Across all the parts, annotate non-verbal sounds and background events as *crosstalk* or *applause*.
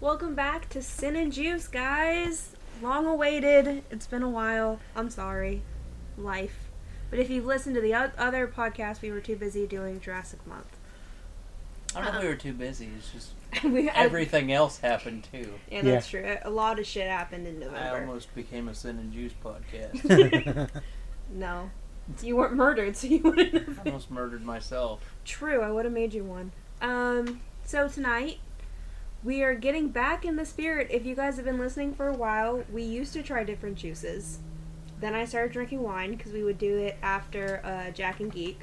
Welcome back to Sin and Juice, guys. Long awaited. It's been a while. I'm sorry. Life. But if you've listened to the o- other podcast, we were too busy doing Jurassic Month. I don't know if we were too busy. It's just *laughs* we, I- everything else happened too. yeah, that's true. A lot of shit happened in November. I November. almost became a Sin and Juice podcast. *laughs* No. You weren't murdered, so you wouldn't have I almost murdered myself. True, I would have made you one. Um, so tonight we are getting back in the spirit. If you guys have been listening for a while, we used to try different juices. Then I started drinking wine because we would do it after uh, Jack and Geek.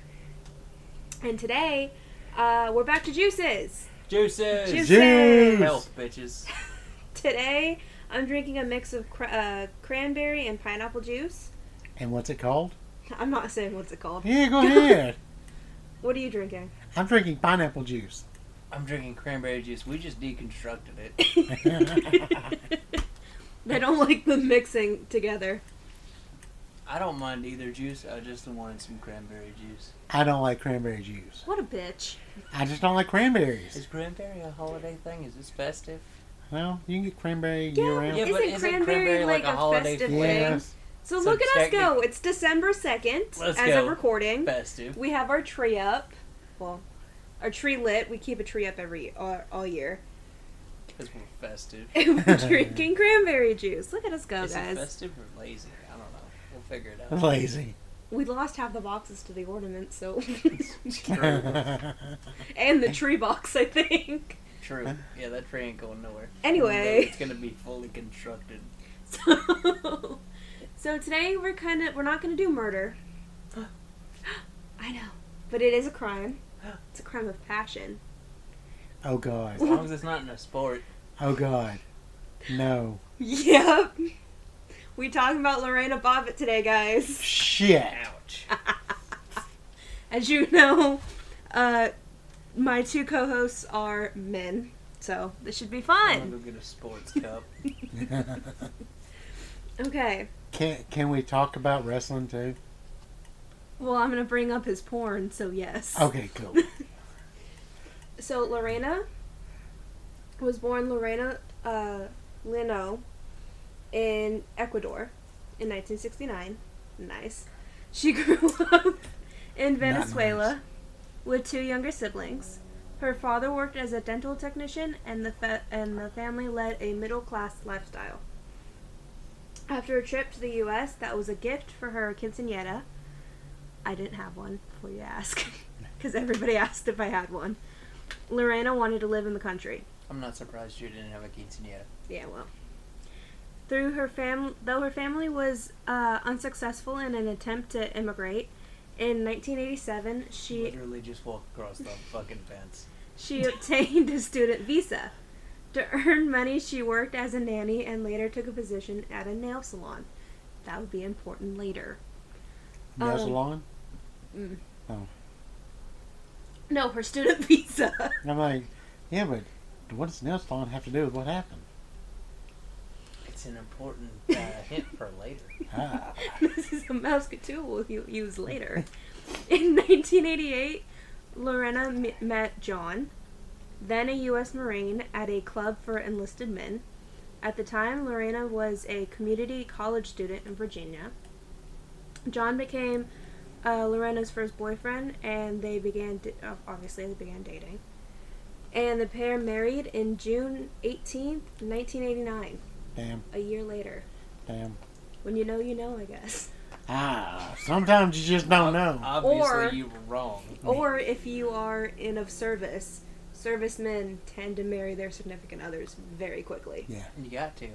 And today, uh, we're back to juices. Juices! Juices. Juice! Health, bitches. *laughs* Today, I'm drinking a mix of cra- uh, cranberry and pineapple juice. And what's it called? I'm not saying what's it called. Yeah, go *laughs* ahead. What are you drinking? I'm drinking pineapple juice. I'm drinking cranberry juice. We just deconstructed it. *laughs* I don't like the mixing together. I don't mind either juice. I just wanted some cranberry juice. I don't like cranberry juice. What a bitch. I just don't like cranberries. Is cranberry a holiday thing? Is this festive? Well, you can get cranberry Yeah, year round. Yeah, but Isn't isn't cranberry, cranberry like, like a a holiday festive thing? thing? Yes. So, So look at us go. It's December 2nd Let's as go. of recording. Festive. We have our tree up. Well, our tree lit. We keep a tree up every all, all year. Because *laughs* we're festive. And we're drinking cranberry juice. Look at us go, Is it guys. festive or lazy? I don't know. We'll figure it out. Lazy. We lost half the boxes to the ornaments, so *laughs* *laughs* and the tree box, I think. True. Yeah, that tree ain't going nowhere. Anyway. It's gonna be fully constructed. So, so today we're kind of we're not going to do murder. *gasps* I know, but it is a crime. *gasps* It's a crime of passion. oh God. As long as it's not in a sport. Oh God. No. *laughs* Yep. We talking about Lorena Bobbitt today, guys. Shit. Ouch. *laughs* As you know, uh, my two co-hosts are men, so this should be I'm gonna fun. go get a sports cup. *laughs* Okay. can Can we talk about wrestling too? Well, I'm gonna bring up his porn, so yes. Okay, cool. *laughs* So Lorena was born Lorena uh, Lino in Ecuador in 1969. Nice. She *laughs* grew up in Venezuela nice. with two younger siblings. Her father worked as a dental technician, and the fa- and the family led a middle class lifestyle. After a trip to the U.S., that was a gift for her quinceanera. I didn't have one before you ask, *laughs* because everybody asked if I had one. Lorena wanted to live in the country. I'm not surprised you didn't have a quinceanera. Yeah, well. Through her fam, though her family was uh, unsuccessful in an attempt to immigrate, in 1987 she Literally just walked across the fucking fence. she obtained a student visa. To earn money, she worked as a nanny and later took a position at a nail salon. That would be important later. Nail Um, salon. Mm. Oh. No, her student *laughs* visa. I'm like, yeah, but what does nail salon have to do with what happened? It's an important uh, *laughs* hint for later. Ah. *laughs* this is a mouse tool we'll u- use later. In 1988, Lorena m- met John, then a U.S. Marine, at a club for enlisted men. At the time, Lorena was a community college student in Virginia. John became uh, Lorena's first boyfriend, and they began, di- uh, obviously, they began dating. And the pair married in June 18th, 1989, Damn. a year later. Damn. When you know, you know, I guess. Ah. Sometimes you just don't know. Obviously, Or- you were wrong. Or if you are in of service, servicemen tend to marry their significant others very quickly. Yeah. You got to.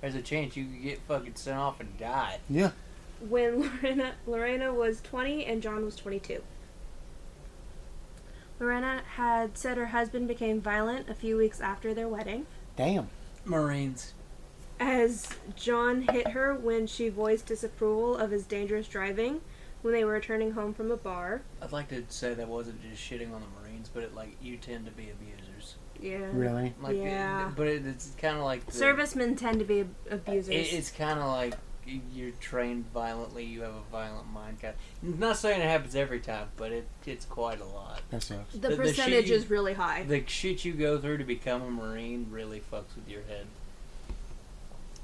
There's a chance you could get fucking sent off and die. Yeah. When *laughs* Lorena, Lorena was 20 and John was 22. Lorena had said her husband became violent a few weeks after their wedding, Damn. Marines. as John hit her when she voiced disapproval of his dangerous driving when they were returning home from a bar. I'd like to say that wasn't just shitting on the Marines, but it like you tend to be abusers. Yeah. Really? Like, it- Yeah. but it, it's kind of like the, Servicemen tend to be ab- It, abusers. it's kind of like you're trained violently, you have a violent mind. Kind not saying it happens every time, but it it's quite a lot. That sucks. The, The- the shit percentage you- is really high. The shit you go through to become a marine really fucks with your head.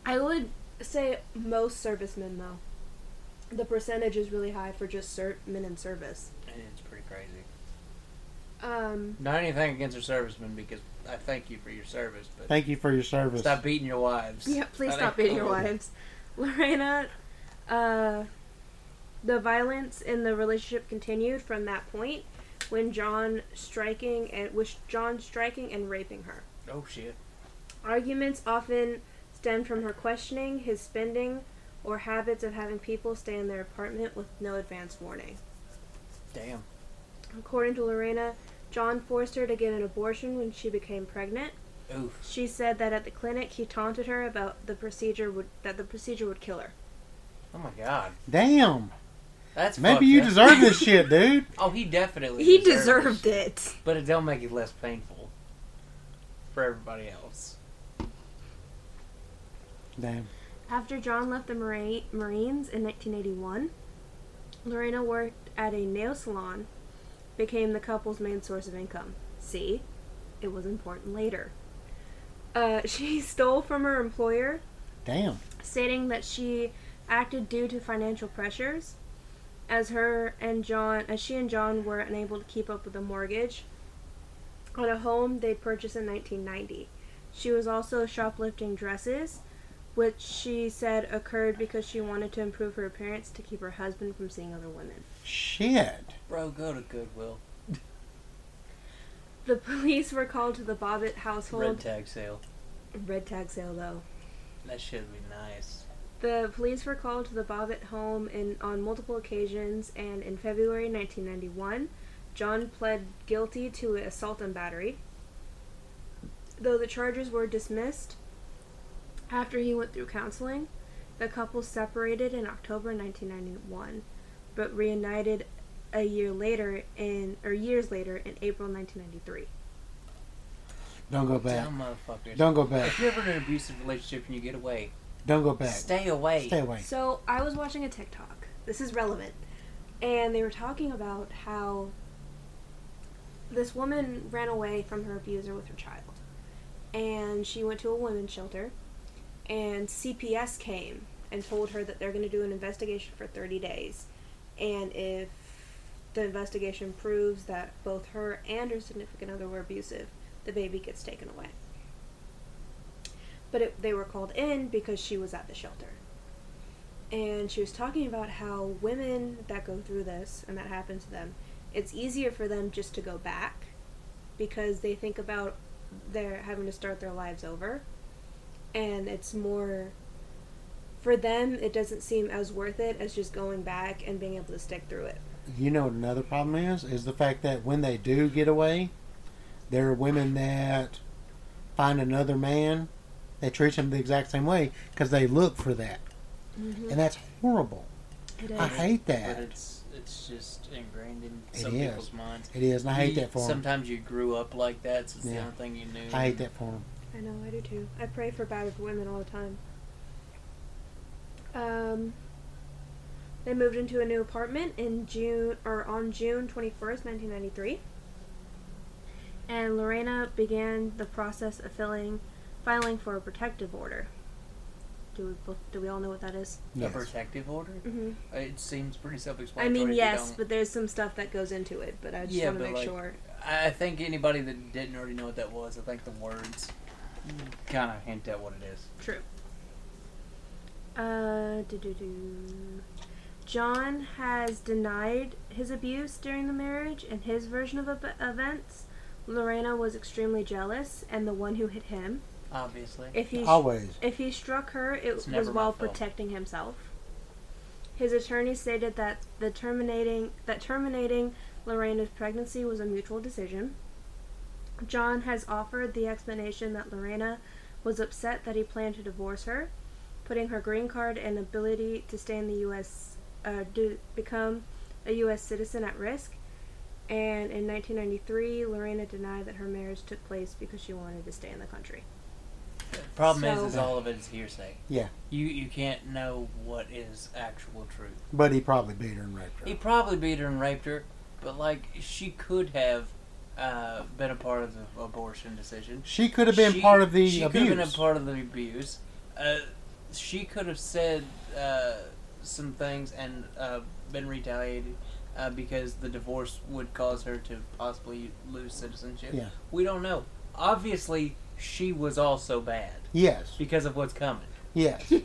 I would say most servicemen though. The percentage is really high for just ser- men in service. And it's pretty crazy. Um, Not anything against our servicemen because I thank you for your service, but Thank you for your service. stop beating your wives. yeah, please That stop beating your *laughs* wives. *laughs* Lorena, uh, the violence in the relationship continued from that point when John striking and with John striking and raping her. Oh shit. Arguments often stemmed from her questioning his spending or habits of having people stay in their apartment with no advance warning. Damn. According to Lorena, John forced her to get an abortion when she became pregnant. Oof. She said that at the clinic he taunted her about the procedure would that the procedure would kill her. Oh my god. Damn. That's Maybe you up. deserve this *laughs* shit, dude. Oh, he definitely. He deserved deserved it. But it don't make it less painful for everybody else. Damn. After John left the Mari- Marines in 1981, Lorena worked at a nail salon, became the couple's main source of income. See, it was important later. Uh, *laughs* she stole from her employer, Damn. stating that she acted due to financial pressures, as her and John, as she and John were unable to keep up with the mortgage on a home they purchased in 1990. She was also shoplifting dresses, which she said occurred because she wanted to improve her appearance to keep her husband from seeing other women. Shit. Bro, go to Goodwill. The police were called to the Bobbitt household. Red tag sale. Red tag sale, though. That should be nice. The police were called to the Bobbitt home in, on multiple occasions, and in February 1991, John pled guilty to assault and battery. Though the charges were dismissed after he went through counseling, the couple separated in October 1991, but reunited a year later in or years later in April 1993. Don't go back. Dumb motherfuckers. Don't go back. If you're ever in an abusive relationship and you get away, Don't go back. stay away. Stay away. So I was watching a TikTok. This is relevant. And they were talking about how this woman ran away from her abuser with her child. And she went to a women's shelter. And CPS came and told her that they're going to do an investigation for 30 days. And if the investigation proves that both her and her significant other were abusive, the baby gets taken away. But it, they were called in because she was at the shelter and she was talking about how women that go through this and that happens to them, it's easier for them just to go back because they think about their having to start their lives over, and it's more for them. It doesn't seem as worth it as just going back and being able to stick through it. You know what another problem is? Is the fact that when they do get away, there are women that find another man they treat them the exact same way because they look for that. Mm-hmm. And that's horrible. It I is. hate But that. it's it's just ingrained in It some is. people's minds. It is, and I hate You- that for them. Sometimes you grew up like that, so it's the only thing you knew. I hate that for them. I know, I do too. I pray for battered women all the time. Um, they moved into a new apartment in June or on June twenty first, nineteen ninety three. And Lorena began the process of filling, filing for a protective order. Do we both, do we all know what that is? A Yes. protective order? Mm-hmm. It seems pretty I self-explanatory. I mean, yes, but there's some stuff that goes into it. But I just Yeah, want to but, make like, sure. I I think anybody that didn't already know what that was, I think the words kind of hint at what it is. True. Uh, do-do-do. John has denied his abuse during the marriage. In his version of ev- events, Lorena was extremely jealous and the one who hit him. Obviously. If he Always. if he struck her, it It's was while protecting himself. His attorney stated that the terminating that terminating Lorena's pregnancy was a mutual decision. John has offered the explanation that Lorena was upset that he planned to divorce her, putting her green card and ability to stay in the U.S. Uh, do become a U.S. citizen at risk. And in 1993, Lorena denied that her marriage took place because she wanted to stay in the country. Problem So- is, is all of it is hearsay. Yeah. You you can't know what is actual truth. But he probably beat her and raped her. He probably beat her and raped her, but like she could have uh, been a part of the abortion decision. She could have been She- part of the she abuse. could have been a part of the abuse. Uh, she could have said uh, some things and uh, been retaliated uh, because the divorce would cause her to possibly lose citizenship. Yeah. We don't know. Obviously, she was also bad yes. because of what's coming. Yes. *laughs*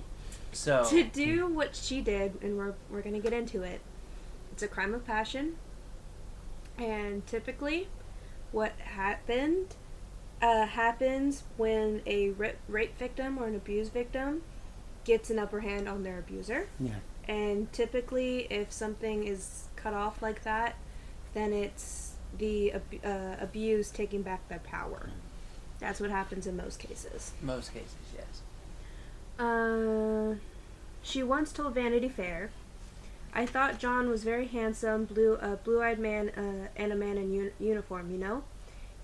So To do what she did, and we're, we're going to get into it, it's a crime of passion. And typically, what happened uh, happens when a rape, rape victim or an abuse victim gets an upper hand on their abuser. Yeah. And typically, if something is cut off like that, then it's the ab- uh, abuse taking back their power. That's what happens in most cases. most cases, yes. Uh, she once told Vanity Fair, "I thought John was very handsome, blue, a blue-eyed man, uh, and a man in un- uniform. You know,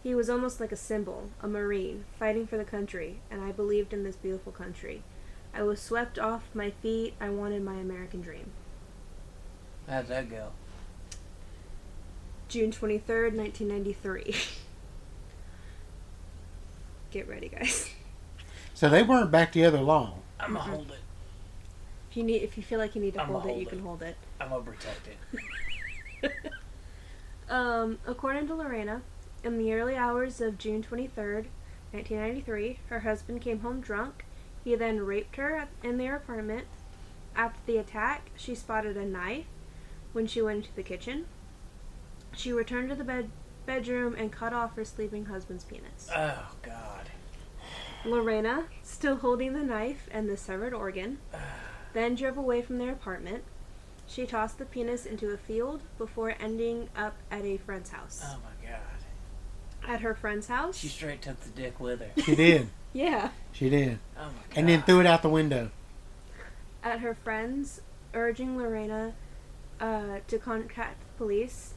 he was almost like a symbol, a marine, fighting for the country, and I believed in this beautiful country. I was swept off my feet. I wanted my American dream." How'd that go? June twenty third, nineteen ninety three. *laughs* Get ready, guys. So they weren't back together long. I'm gonna Mhm. hold it. If you need, if you feel like you need to I'ma hold it, hold you it. can hold it. I'm gonna protect it. *laughs* Um, according to Lorena, in the early hours of June 23rd, 1993, her husband came home drunk. He then raped her in their apartment. After the attack, she spotted a knife when she went into the kitchen. She returned to the bed bedroom and cut off her sleeping husband's penis. Oh God. Lorena, still holding the knife and the severed organ, *sighs* ah. then drove away from their apartment. She tossed the penis into a field before ending up at a friend's house. Oh my God. At her friend's house? She straight took the dick with her. She did. *laughs* yeah. She did. Oh my God. And then threw it out the window. At her friend's, urging Lorena uh, to contact the police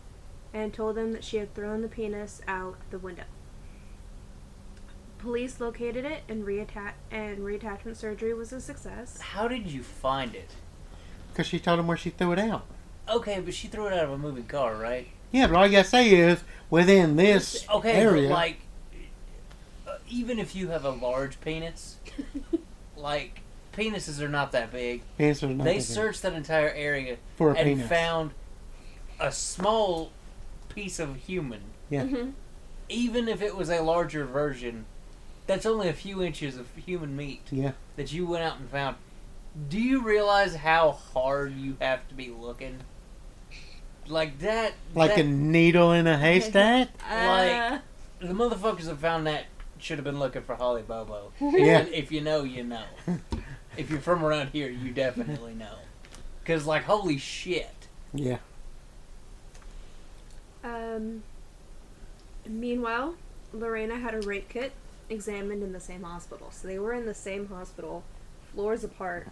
and told them that she had thrown the penis out the window. Police located it and, reatta- and reattachment surgery was a success. How did you find it? Because she told them where she threw it out. Okay, but she threw it out of a moving car, right? Yeah, but all you gotta say is within this Okay, area. but like, even if you have a large penis, *laughs* like penises are not that big. penises are not they that big. searched that entire area for a and penis. found a small piece of human. Yeah. Mhm. Even if it was a larger version, that's only a few inches of human meat Yeah. that you went out and found. Do you realize how hard you have to be looking? Like that. Like that, a needle in a haystack. *laughs* Uh, the motherfuckers have found that should have been looking for Holly Bobo. *laughs* Yeah. And if you know, you know. *laughs* if you're from around here, you definitely know. Cause like holy shit. Yeah. Um, meanwhile, Lorena had a rape kit examined in the same hospital. So they were in the same hospital, floors apart.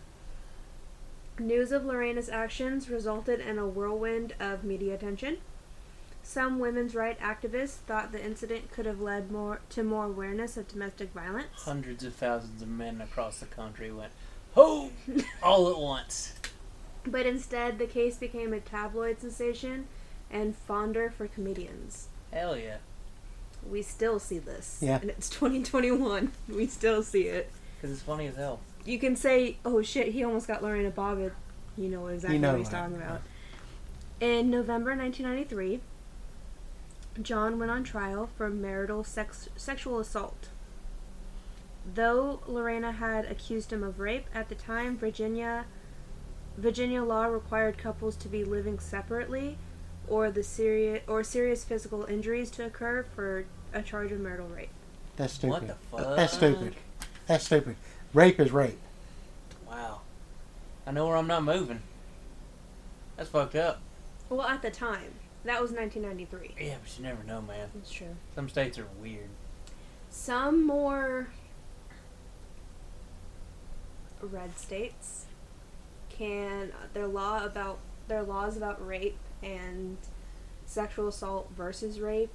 News of Lorena's actions resulted in a whirlwind of media attention. Some women's rights activists thought the incident could have led more to more awareness of domestic violence. Hundreds of thousands of men across the country went, "Ho!" *laughs* all at once. But instead, the case became a tabloid sensation and fodder for comedians. Hell yeah. We still see this. Yeah. And it's 2021. We still see it. Cause it's funny as hell. You can say, oh shit, he almost got Lorena Bobbitt. You know exactly know what he's that, talking yeah. about. In November 1993, John went on trial for marital sex- sexual assault. Though Lorena had accused him of rape, at the time Virginia Virginia law required couples to be living separately or the serious or serious physical injuries to occur for a charge of marital rape. That's stupid. What the fuck? That's stupid. That's stupid. Rape is rape. Wow. I know where I'm not moving. That's fucked up. Well, at the time, that was 1993. Yeah, but you never know, man. That's true. Some states are weird. Some more red states can their law about their laws about rape and sexual assault versus rape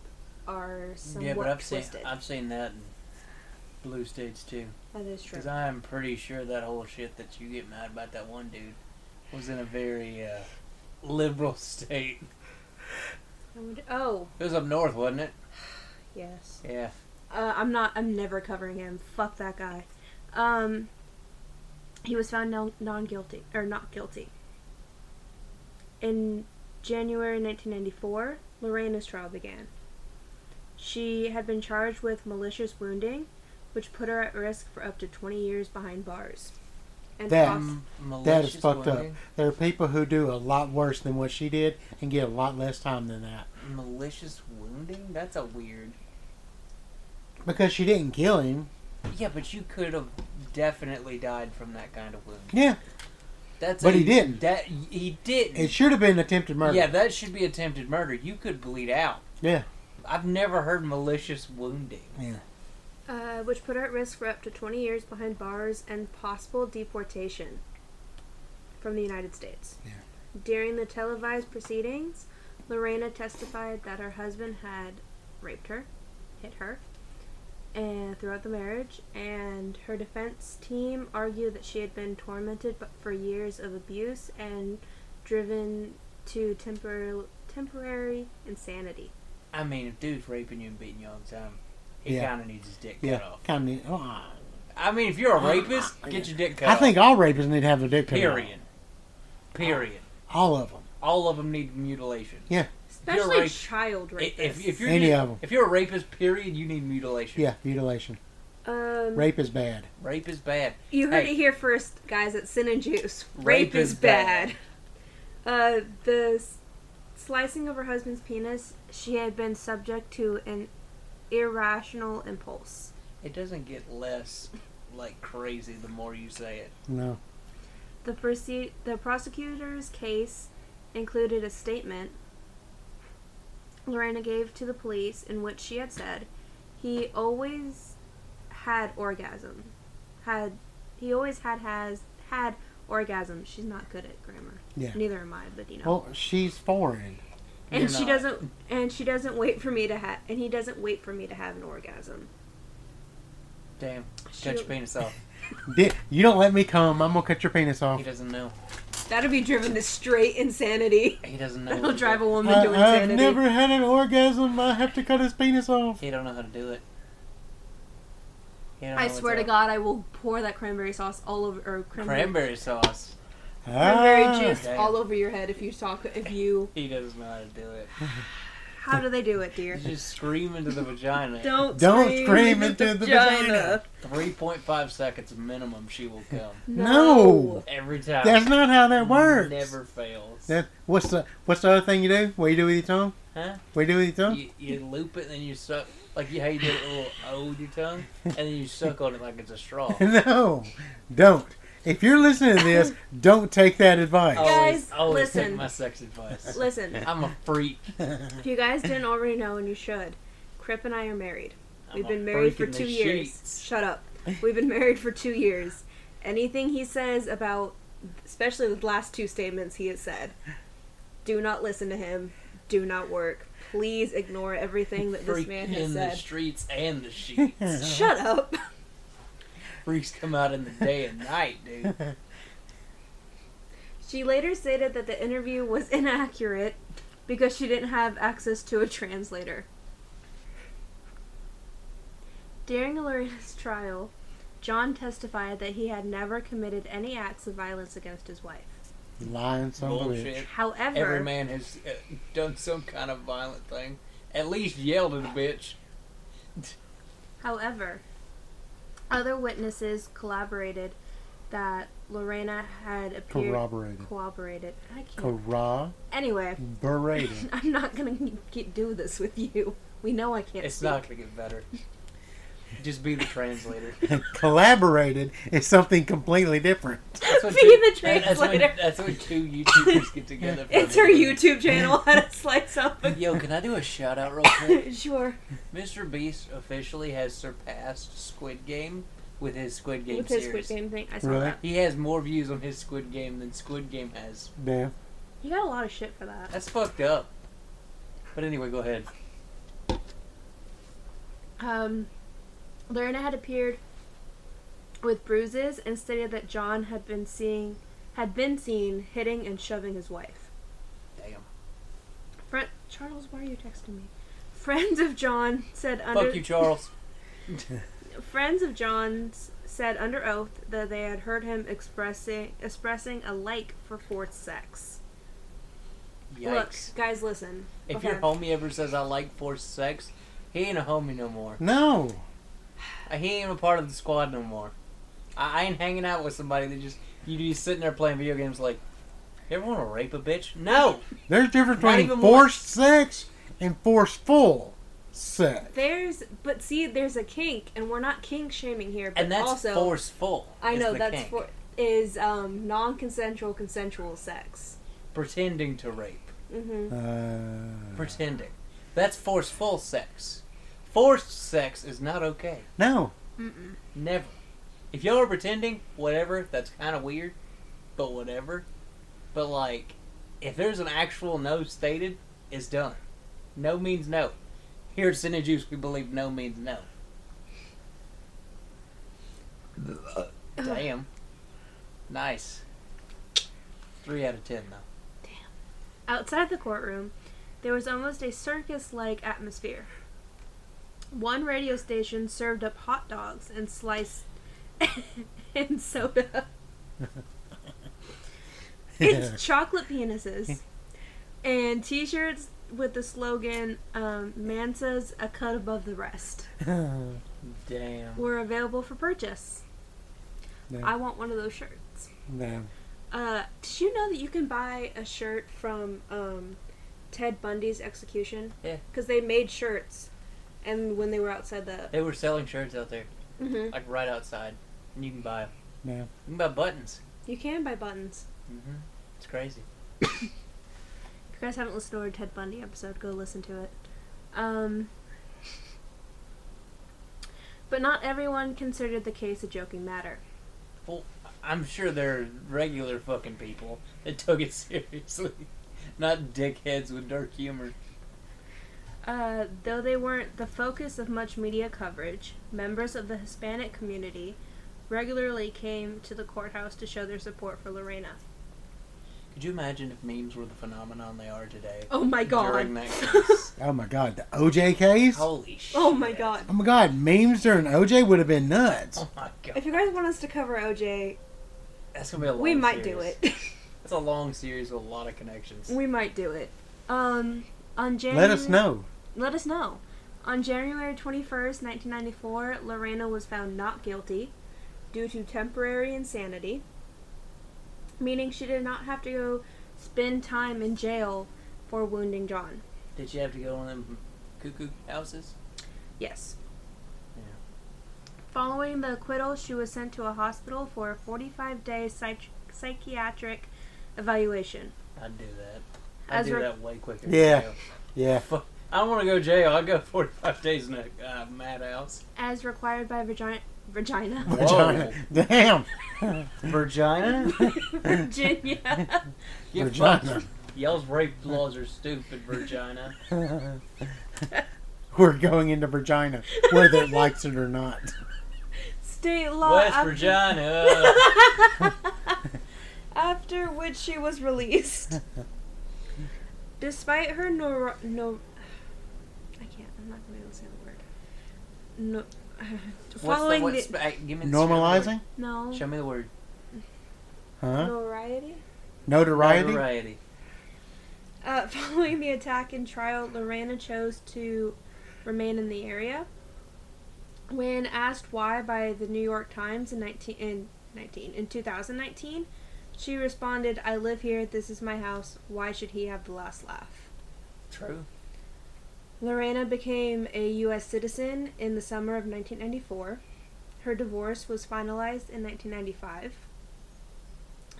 are somewhat yeah, but I've seen. I've seen that in blue states too. That is true. Because I'm pretty sure that whole shit that you get mad about that one dude was in a very uh, liberal *laughs* state. Would- Oh, It was up north, wasn't it? *sighs* yes. Yeah. Uh, I'm not. I'm never covering him. Fuck that guy. Um, he was found non- non-guilty or not guilty. In January 1994, Lorena's trial began. She had been charged with malicious wounding, which put her at risk for up to 20 years behind bars. And That- mm, That is malicious fucked up. There are people who do a lot worse than what she did and get a lot less time than that Malicious wounding? That's a weird. because she didn't kill him. Yeah, but you could have definitely died from that kind of wound. Yeah, That's But a- he didn't. That he didn't. it should have been attempted murder. Yeah, that should be attempted murder. You could bleed out. Yeah. I've never heard malicious wounding. yeah. Uh, which put her at risk for up to 20 years behind bars and possible deportation from the United States. Yeah. During the televised proceedings, Lorena testified that her husband had raped her, hit her, and throughout the marriage, and her defense team argued that she had been tormented for years of abuse and driven to tempor- temporary insanity. I mean, if dude's raping you and beating you all the time, he Yeah. kind of needs his dick cut Yeah. off. Kind of. Oh, I mean, if you're a rapist, get your dick cut I off. think all rapists need to have their dick cut off. Period. Period. All of them. All of them need mutilation. Yeah. Especially rape- child I- rapists. If, if you're Any of 'em. if you're a rapist, period, you need mutilation. Yeah, mutilation. um, Rape is bad. Rape is bad. You heard Hey. it here first, guys, at Sin and Juice. Rape Rape, is, is bad. Uh, the s- slicing of her husband's penis, she had been subject to an irrational impulse. It doesn't get less like crazy the more you say it. No. The, proce- the prosecutor's case included a statement Lorena gave to the police in which she had said he always had orgasm. Had he always had has had orgasm. She's not good at grammar. Yeah. Neither am I, but you know. Well, she's foreign. And You're she not. doesn't and she doesn't wait for me to have and he doesn't wait for me to have an orgasm. Damn. She- Cut your penis off. *laughs* Di- You don't let me come. I'm gonna cut your penis off. He doesn't know. That'll be driven to straight insanity. He doesn't know. That'll drive do. a woman I, to I've insanity. never had an orgasm. I have to cut his penis off. He don't know how to do it. He don't know I what's swear to up. God, I will pour that cranberry sauce all over or cranberry, Cranberry sauce. Cranberry Ah. juice Damn. all over your head if you talk if you. *laughs* He doesn't know how to do it. *laughs* How do they do it, dear? You just scream into the vagina. Don't Don't scream, scream into into the the vagina. Three point five seconds minimum. She will come No. every time. That's not how that works. Never fails. That, what's the What's the other thing you do? What you do with your tongue? Huh? What you do with your tongue? You, you loop it and then you suck like you how you do a little O with your tongue, and then you suck on it like it's a straw. *laughs* no, don't. If you're listening to this, *laughs* don't take that advice. Always, Guys, always take listen. my sex advice. Listen, I'm a freak. *laughs* if you guys didn't already know, and you should, Crip and I are married. I'm We've a been married for freak in two years. sheets. Shut up. *laughs* We've been married for two years. Anything he says about, especially the last two statements he has said, do not listen to him. Do not work. Please ignore everything that this Freak man has said. in the said. streets and the sheets. Shut up. Freaks come out in the day and night, dude. *laughs* She later stated that the interview was inaccurate because she didn't have access to a translator. During Lorena's trial, John testified that he had never committed any acts of violence against his wife. Lying son of a bitch. Bullshit. However, Every man has uh, done some kind of violent thing. At least yelled at a bitch. however, other witnesses collaborated that Lorena had appeared Corroborated. corroborated. I can't. Corroborated. Anyway, berating. *laughs* I'm not gonna keep do this with you. We know I can't. It's speak. not gonna get better. Just be the translator. *laughs* Collaborated is something completely different. *laughs* That's what Be two- the that- That's when, translator. that's when two YouTubers get together. *laughs* for It's a her video. YouTube channel. How to slice up. a- Yo, can I do a shout out real quick? sure. Mr. Beast officially has surpassed Squid Game with his Squid Game With his series. Squid Game thing, I saw Really? that. He has more views on his Squid Game than Squid Game has. Yeah. He got a lot of shit for that. That's fucked up. But anyway, go ahead. Um, Lorena had appeared with bruises and stated that John had been seeing had been seen hitting and shoving his wife. Damn. Friend Charles, why are you texting me? Friends of John said under Fuck you, Charles. *laughs* *laughs* friends of John's said under oath that they had heard him expressing expressing a like for forced sex. Yikes. Look, guys, listen. If Okay. your homie ever says I like forced sex, he ain't a homie no more. No. Uh, He ain't a part of the squad no more. I, I ain't hanging out with somebody that just you be sitting there playing video games like, you ever want to rape a bitch? No. There's a difference Not between even forced sex and forceful sex. There's, but see, there's a kink, and we're not kink shaming here. But and that's also, forceful. I is know the that's kink. for is um non-consensual consensual sex. pretending to rape. Mm-hmm. Uh, Pretending. That's forceful sex. Forced sex is not okay. no. Mm-mm. Never. If y'all are pretending, whatever, that's kind of weird, but whatever. But, like, if there's an actual no stated, it's done. No means no. Here at Sin and Juice, we believe no means no. Damn. Nice. Three out of ten, though. Damn. Outside the courtroom, there was almost a circus-like atmosphere. One radio station served up hot dogs and sliced *laughs* and soda. it's *laughs* chocolate penises and T-shirts with the slogan um, "Manassas a cut above the rest" *laughs* Damn. were available for purchase. I want one of those shirts. no. Uh, did you know that you can buy a shirt from um, Ted Bundy's execution? Yeah. Because they made shirts, and when they were outside the. They were selling shirts out there, hmm like right outside, and you can buy 'em. No. You can buy buttons. You can buy buttons. hmm It's crazy. *coughs* If you guys haven't listened to our Ted Bundy episode, go listen to it. Um, but not everyone considered the case a joking matter. Well, I'm sure there are regular fucking people that took it *laughs* seriously, not dickheads with dark humor. Uh, though they weren't the focus of much media coverage, members of the Hispanic community regularly came to the courthouse to show their support for Lorena. Could you imagine if memes were the phenomenon they are today? Oh my god. During that *laughs* case. Oh my god, the OJ case? Holy shit. oh my god. Oh my god, memes during OJ would have been nuts. Oh my god. If you guys want us to cover OJ, That's gonna be a long we might do it. *laughs* That's a long series with a lot of connections. we might do it. Um, on January. Let us know. Let us know. On January 21st, 1994, Lorena was found not guilty due to temporary insanity, meaning she did not have to go spend time in jail for wounding John. Did you have to go on them cuckoo houses? Yes. Yeah. Following the acquittal, she was sent to a hospital for a 45 day psych- psychiatric evaluation. I'd do that. I'd As do re- that way quicker. Yeah. Yeah. Fuck. I don't want to go to jail. I'd go 45 days in a uh, madhouse. As required by Virginia. Virginia. Vagina. *laughs* Damn. Virginia? *laughs* Virginia. Get Virginia. fucked. Y'all's rape laws are stupid, Virginia. *laughs* We're going into Virginia, whether it likes it or not. State law. West after- Virginia. after which she was released. Despite her no no, I can't. I'm not gonna be able to say the word. No. What's the, following what, the, sp- uh, give me the Normalizing? no Show me the word. Huh? notoriety. Notoriety? Notoriety. Uh, *laughs* following the attack and trial, Lorena chose to remain in the area. When asked why by the New York Times in 19 in 19 in 2019, she responded, "I live here. This is my house. Why should he have the last laugh?" True. Lorena became a U.S. citizen in the summer of 1994. Her divorce was finalized in 1995.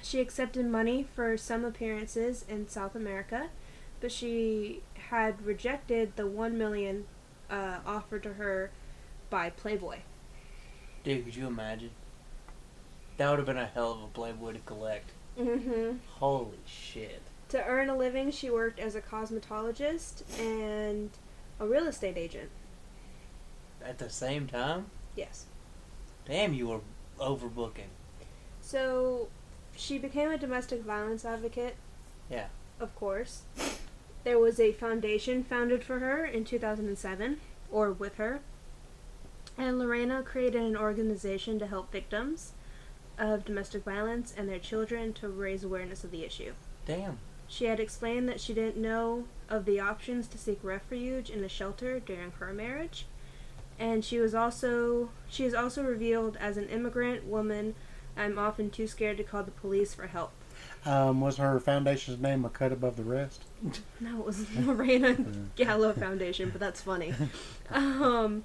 She accepted money for some appearances in South America, but she had rejected the one million uh, offered to her by Playboy. Dude, could you imagine? That would have been a hell of a Playboy to collect. Mm-hmm. Holy shit. To earn a living, she worked as a cosmetologist and a real estate agent. At the same time? Yes. Damn, you were overbooking. So, she became a domestic violence advocate. Yeah. Of course. There was a foundation founded for her in 2007, or with her. And Lorena created an organization to help victims of domestic violence and their children to raise awareness of the issue. Damn. She had explained that she didn't know of the options to seek refuge in a shelter during her marriage. And she was also she is also revealed as an immigrant woman. I'm often too scared to call the police for help. Um, was her foundation's name a cut above the rest? *laughs* No, it was Lorena *laughs* Gallo Foundation, but that's funny. Um,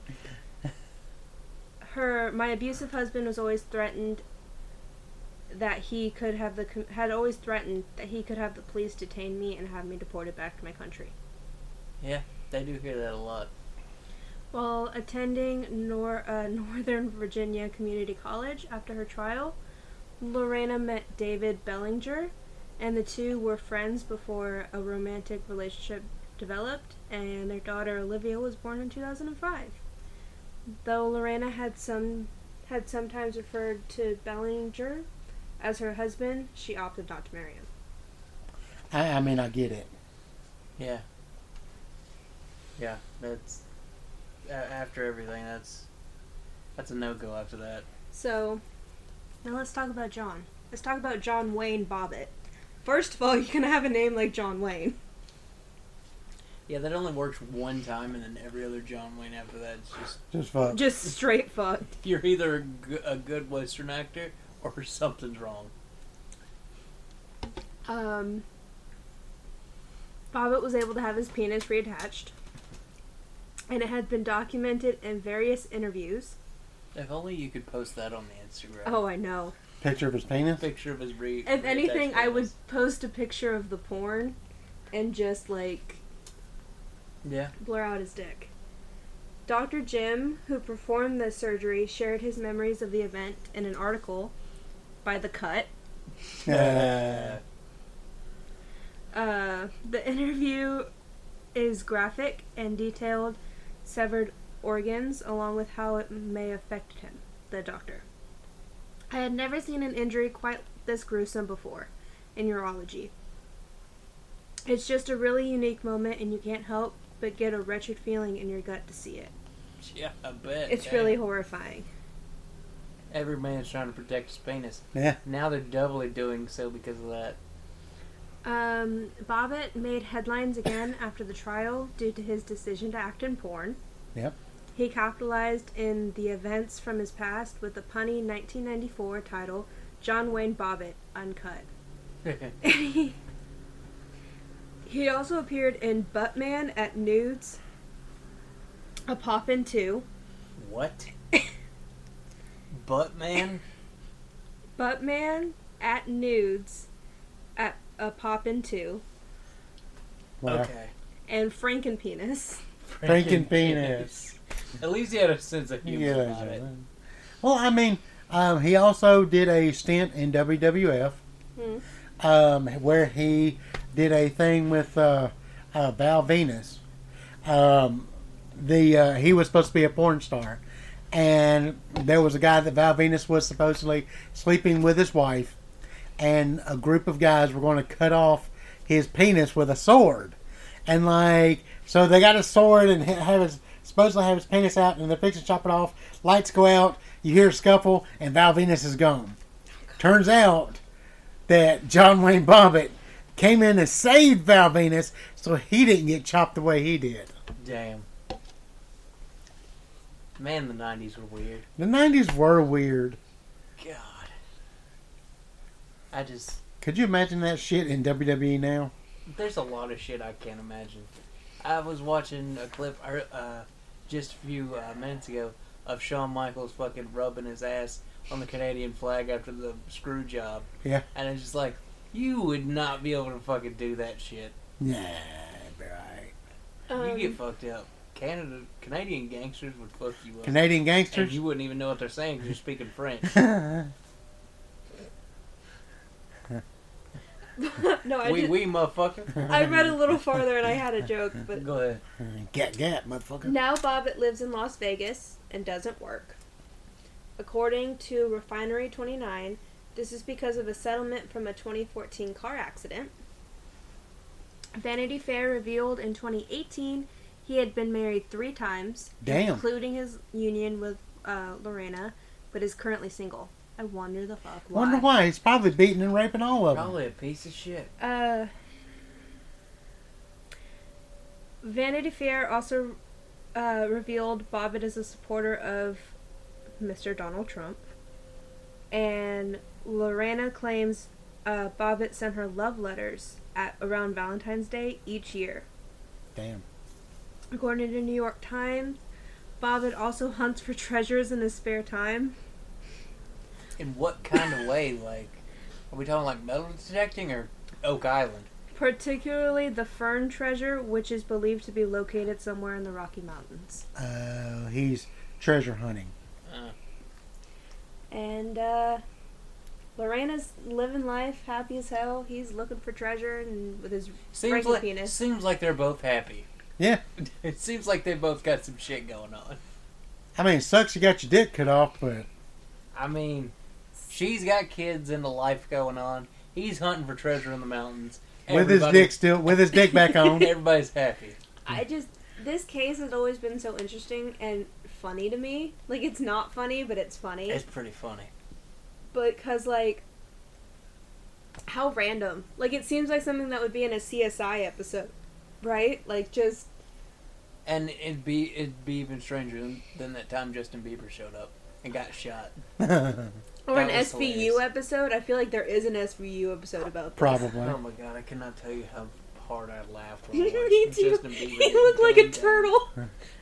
her my abusive husband was always threatened that he could have the com- had always threatened that he could have the police detain me and have me deported back to my country. Yeah, they do hear that a lot. While attending Nor- uh, *laughs* Northern Virginia Community College after her trial, Lorena met David Bellinger, and the two were friends before a romantic relationship developed, and their daughter Olivia was born in 2005. Though Lorena had some had sometimes referred to Bellinger as her husband, she opted not to marry him. I, I mean, I get it. Yeah. Yeah, that's after everything. That's that's a no go after that. So, now let's talk about John. Let's talk about John Wayne Bobbitt. First of all, *laughs* you can have a name like John Wayne. Yeah, that only works one time, and then every other John Wayne after that is just Just fuck. Just straight fucked. you're either a good Western actor *laughs* or something's wrong. Um, Bobbitt was able to have his penis reattached, and it had been documented in various interviews. If only you could post that on the Instagram. Oh, I know. Picture of his penis. picture of his re. If anything, reattached I would post a picture of the porn and just like Yeah. blur out his dick. Dr. Jim, who performed the surgery, shared his memories of the event in an article by The Cut. Uh, the interview is graphic and detailed severed organs along with how it may affect him, the doctor. I had never seen an injury quite this gruesome before in urology. It's just a really unique moment and you can't help but get a wretched feeling in your gut to see it. Yeah, I bet. It's Damn. really horrifying. Every man's trying to protect his penis. yeah. Now they're doubly doing so because of that. Um, Bobbitt made headlines again after the trial due to his decision to act in porn. Yep. He capitalized in the events from his past with the punny 1994 title John Wayne Bobbitt Uncut. he, *laughs* *laughs* he also appeared in Buttman at Nudes, A Poppin' 2, what? Butt man? *laughs* Buttman at Nudes at A Poppin' 2, Well, Okay. and Franken penis. Franken penis. At least he had a sense of humor Yeah. about it. Well, I mean, um, he also did a stint in WWF, Hmm. um, where he did a thing with uh, uh, Val Venis. Um, the uh, he was supposed to be a porn star, and there was a guy that Val Venis was supposedly sleeping with his wife, and a group of guys were going to cut off his penis with a sword, and like so they got a sword and have his supposedly have his penis out, and they're fixing to chop it off. Lights go out, you hear a scuffle, and Val Venis is gone. Turns out that John Wayne Bobbitt came in and saved Val Venis, so he didn't get chopped the way he did. Damn. Man, the 90s were weird. The '90s were weird. God. I just. Could you imagine that shit in WWE now? There's a lot of shit I can't imagine. I was watching a clip uh, just a few uh, minutes ago of Shawn Michaels fucking rubbing his ass on the Canadian flag after the screw job. Yeah. And it's just like, you would not be able to fucking do that shit. Nah, right. Um, you get fucked up. Canada, Canadian gangsters would fuck you up. Canadian and gangsters. you wouldn't even know what they're saying because you're speaking French. *laughs* *laughs* no, I we, just, we, motherfucker. I read a little farther and I had a joke, but Go ahead. Get, get, motherfucker. now Bobbitt lives in Las Vegas and doesn't work. According to Refinery 29, this is because of a settlement from a 2014 car accident. Vanity Fair revealed in 2018 he had been married three times, Damn. including his union with uh, Lorena, but is currently single. I wonder the fuck why. Wonder why? He's probably beating and raping all of them. Probably a piece of shit. Uh, Vanity Fair also uh, revealed Bobbitt is a supporter of Mr. Donald Trump, and Lorena claims uh, Bobbitt sent her love letters at around Valentine's Day each year. Damn. According to the New York Times, Bobbitt also hunts for treasures in his spare time. In what kind of way? Like, are we talking like metal detecting or Oak Island? Particularly the Fenn treasure, which is believed to be located somewhere in the Rocky Mountains. Uh, he's treasure hunting. Uh, And uh Lorena's living life, happy as hell. He's looking for treasure and with his seems Frankie like penis. seems like they're both happy. Yeah. *laughs* It seems like they both got some shit going on. I mean, it sucks you got your dick cut off, but I mean, she's got kids and a life going on. He's hunting for treasure in the mountains. with his Everybody- dick still, with his dick back on. *laughs* Everybody's happy. I just this case has always been so interesting and funny to me. Like it's not funny, but it's funny. It's pretty funny. but cuz like how random. Like it seems like something that would be in a CSI episode, right? Like just And it'd be it'd be even stranger than, than that time Justin Bieber showed up and got shot. *laughs* or That an was SVU hilarious. episode. I feel like there is an SVU episode about this. Probably. Oh my god, I cannot tell you how hard I laughed when I *laughs* Me watched too. Justin Bieber. *laughs* He get looked like a gunned down. turtle.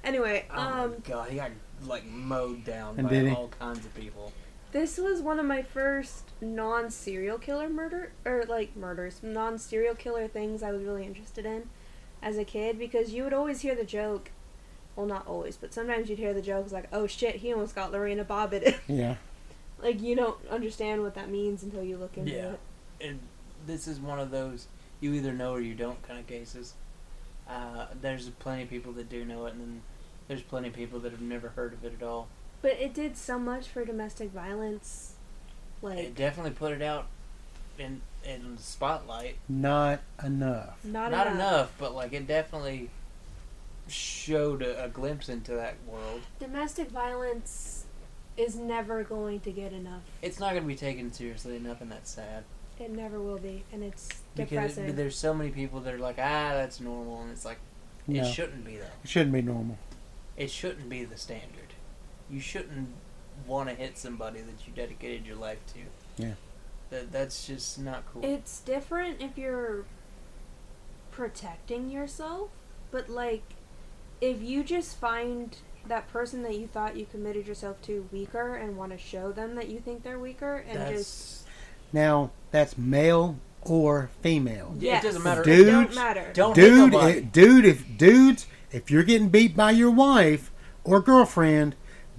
Anyway, Oh um, my god, he got like mowed down And by did he? all kinds of people. this was one of my first non serial killer murder or like murders, non serial killer things I was really interested in as a kid because you would always hear the joke. Well, not always, but sometimes you'd hear the jokes like, "Oh shit, he almost got Lorena Bobbitt." *laughs* yeah. like you don't understand what that means until you look into Yeah. it. And this is one of those you either know or you don't kind of cases. Uh, there's plenty of people that do know it, and then there's plenty of people that have never heard of it at all. But it did so much for domestic violence. Like it definitely put it out in in the spotlight. Not enough. not, Not enough. enough, but like it definitely showed a, a glimpse into that world. Domestic violence is never going to get enough. It's not going to be taken seriously enough, and that's sad. It never will be, and it's Because depressing. there's so many people that are like, ah, that's normal, and it's like, No, it shouldn't be though. it shouldn't be normal. It shouldn't be the standard. You shouldn't want to hit somebody that you dedicated your life to. Yeah. That that's just not cool. It's different if you're protecting yourself, but like if you just find that person that you thought you committed yourself to weaker and want to show them that you think they're weaker and that's just Now, that's male or female. Yeah, it doesn't matter. It Dude, don't matter. don't hit Dude, nobody. eh, dude, if dudes, if you're getting beat by your wife or girlfriend,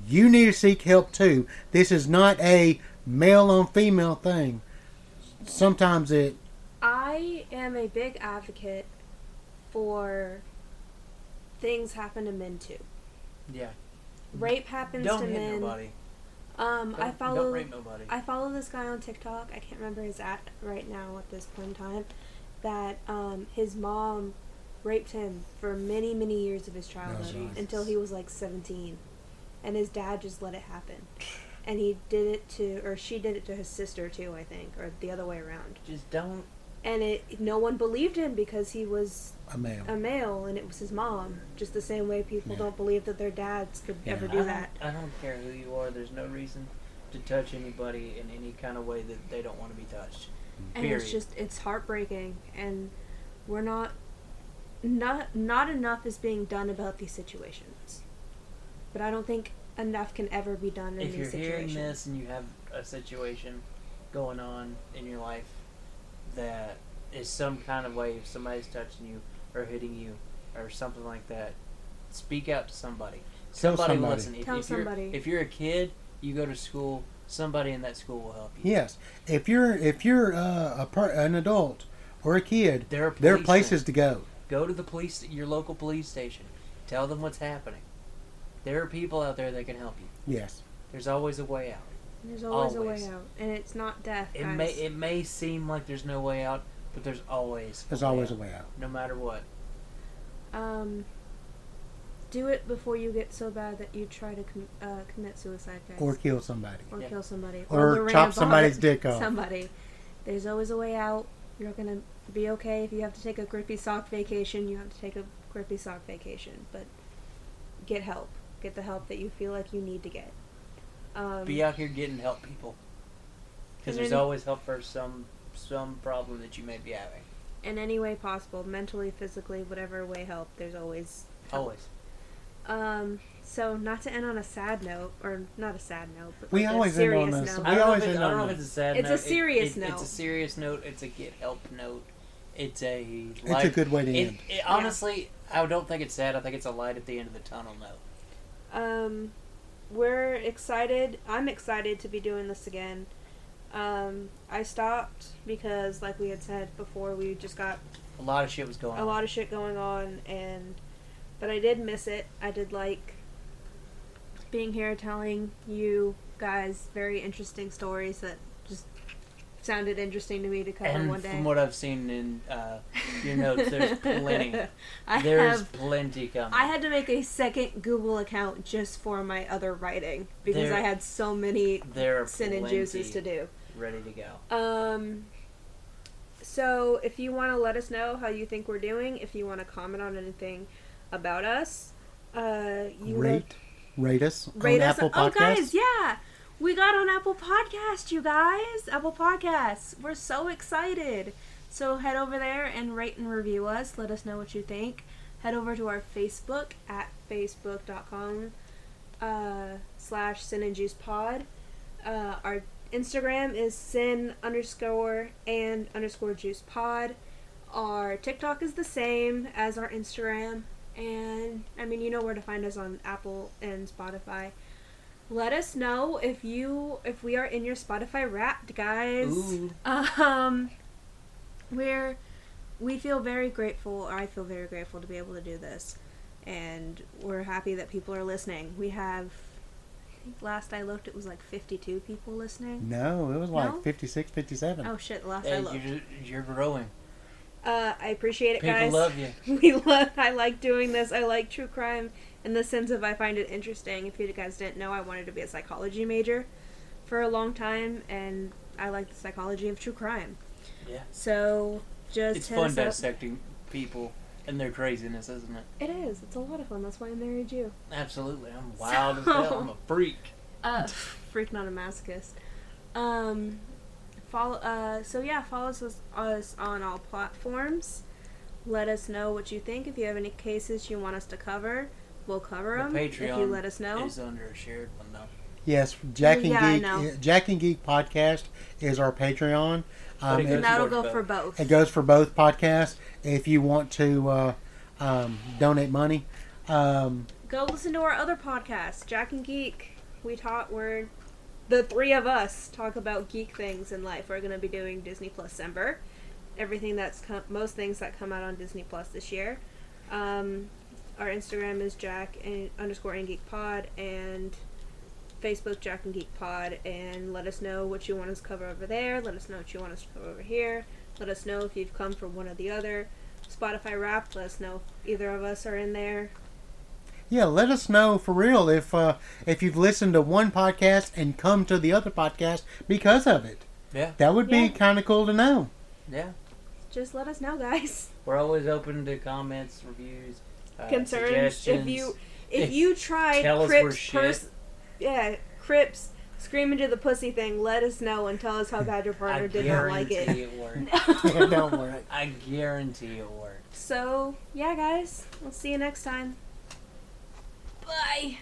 you need to seek help too. This is not a male on female thing. Sometimes it I am a big advocate for things happen to men too. yeah. Rape happens Don't to hit men. nobody. Um, I Don't- follow Don't rape nobody. I follow this guy on TikTok. I can't remember his at right now at this point in time. That um, his mom raped him for many, many years of his childhood Jesus. until he was like 17. And his dad just let it happen. And he did it to, or she did it to his sister too, I think, or the other way around. just don't. And it, no one believed him because he was a male. a male and it was his mom. Just the same way people Yeah. don't believe that their dads could Yeah. ever do don't, that. I don't care who you are. There's no reason to touch anybody in any kind of way that they don't want to be touched. Mm. and Period. it's just it's heartbreaking and we're not not not enough is being done about these situations but i don't think enough can ever be done in if you're these hearing this and you have a situation going on in your life that is some kind of way if somebody's touching you or hitting you or something like that, speak out to somebody. Tell Somebody, somebody. listen. If, Tell if you're somebody. if you're a kid, you go to school. Somebody in that school will help you. Yes, if you're if you're uh, a per, an adult or a kid, There are there are policemen. places to go. Go to the police, your local police station. Tell them what's happening. There are people out there that can help you. Yes, There's always a way out. There's always, Always. a way out, and it's not death, It guys. may it may seem like there's no way out, but there's always There's way always a way out. no matter what. um, do it before you get so bad that you try to com- uh, commit suicide, guys, Or kill somebody. or Yeah. kill somebody, Or Lorena chop somebody's dick off. Somebody. There's always a way out. You're gonna be okay if you have to take a grippy sock vacation. You have to take a grippy sock vacation, but get help. Get the help that you feel like you need to get. Um, Be out here getting help, people. Because there's then- always help for some some problem that you may be having. in any way possible, mentally, physically, whatever way help. There's always help. Always. Um, so not to end on a sad note, or not a sad note, but We like always a end on serious this. note. We I don't, know always if, it's, end I don't on know if that. it's a sad It's a note. It- serious it- note. It's a serious note. It's a get help note. It's a It's a good way to it, end. it- honestly, I don't think it's sad. I think it's a light at the end of the tunnel note. Um, we're excited. I'm excited to be doing this again. Um, I stopped because, like we had said before, we just got A lot of shit was going a on. lot of shit going on, and but I did miss it. I did like being here, telling you guys very interesting stories that sounded interesting to me to cover and one day. from what I've seen in uh, your notes, there's *laughs* plenty. I There's have. plenty coming. I had to make a second Google account just for my other writing because There- I had so many there are sin and juices to do. ready to go. Um, so if you want to let us know how you think we're doing, if you want to comment on anything about us, uh, you know- Rate, rate us rate on us. Apple oh, Podcasts. guys, yeah, we got on Apple Podcast, you guys. Apple Podcasts. We're so excited. So head over there and rate and review us. Let us know what you think. Head over to our Facebook at facebook.com uh, slash sin and juice pod. Uh, our Instagram is sin underscore and underscore juice pod. Our TikTok is the same as our Instagram. And I mean, you know where to find us on Apple and Spotify. Let us know if you if we are in your Spotify Wrapped, guys. Ooh. Um, we're we feel very grateful. Or I feel very grateful to be able to do this, and we're happy that people are listening. We have, I think last I looked, it was like fifty-two people listening. No, it was like No? 56, 57. Oh shit! Last I looked. you're, you're growing. Uh, I appreciate it, People guys. love you. *laughs* we love. I like doing this. I like true crime in the sense of I find it interesting. If you guys didn't know, I wanted to be a psychology major for a long time, and I like the psychology of true crime. Yeah. So just It's fun up. dissecting people and their craziness, isn't it? It is. It's a lot of fun. That's why I married you. Absolutely. I'm *laughs* wild as hell. I'm a freak. *laughs* Uh, freak, not a masochist. Um, follow. Uh, so yeah, follow us, us on all platforms. Let us know what you think. If you have any cases you want us to cover, we'll cover The them. If you let us know. is under a shared one, though. Yes, Jack and Yeah, I Geek. know. Jack and Geek podcast is our Patreon. Um, it it, goes and that'll towards go for both. both. it goes for both podcasts. If you want to uh, um, donate money, um, Go listen to our other podcast, Jack and Geek. We talk. We're the three of us talk about geek things in life. We're gonna be doing Disney Plus December. Everything that's come, most things that come out on Disney Plus this year. Um, our Instagram is Jack and underscore and Geek Pod and Facebook Jack and Geek Pod. And let us know what you want us to cover over there. Let us know what you want us to cover over here. Let us know if you've come from one or the other. Spotify Wrapped. Let us know if either of us are in there. yeah, let us know for real if uh, if you've listened to one podcast and come to the other podcast because of it. Yeah. That would Yeah. be kind of cool to know. Yeah. Just let us know, guys. We're always open to comments, reviews, uh, concerns. If you if If- you *laughs* tried tell us we're Crips shit. pers- yeah, Crips scream into the pussy thing, let us know and tell us how bad your *laughs* partner did not like it. it *laughs* worked. Don't worry. I guarantee it worked. so yeah guys, we'll see you next time. Bye.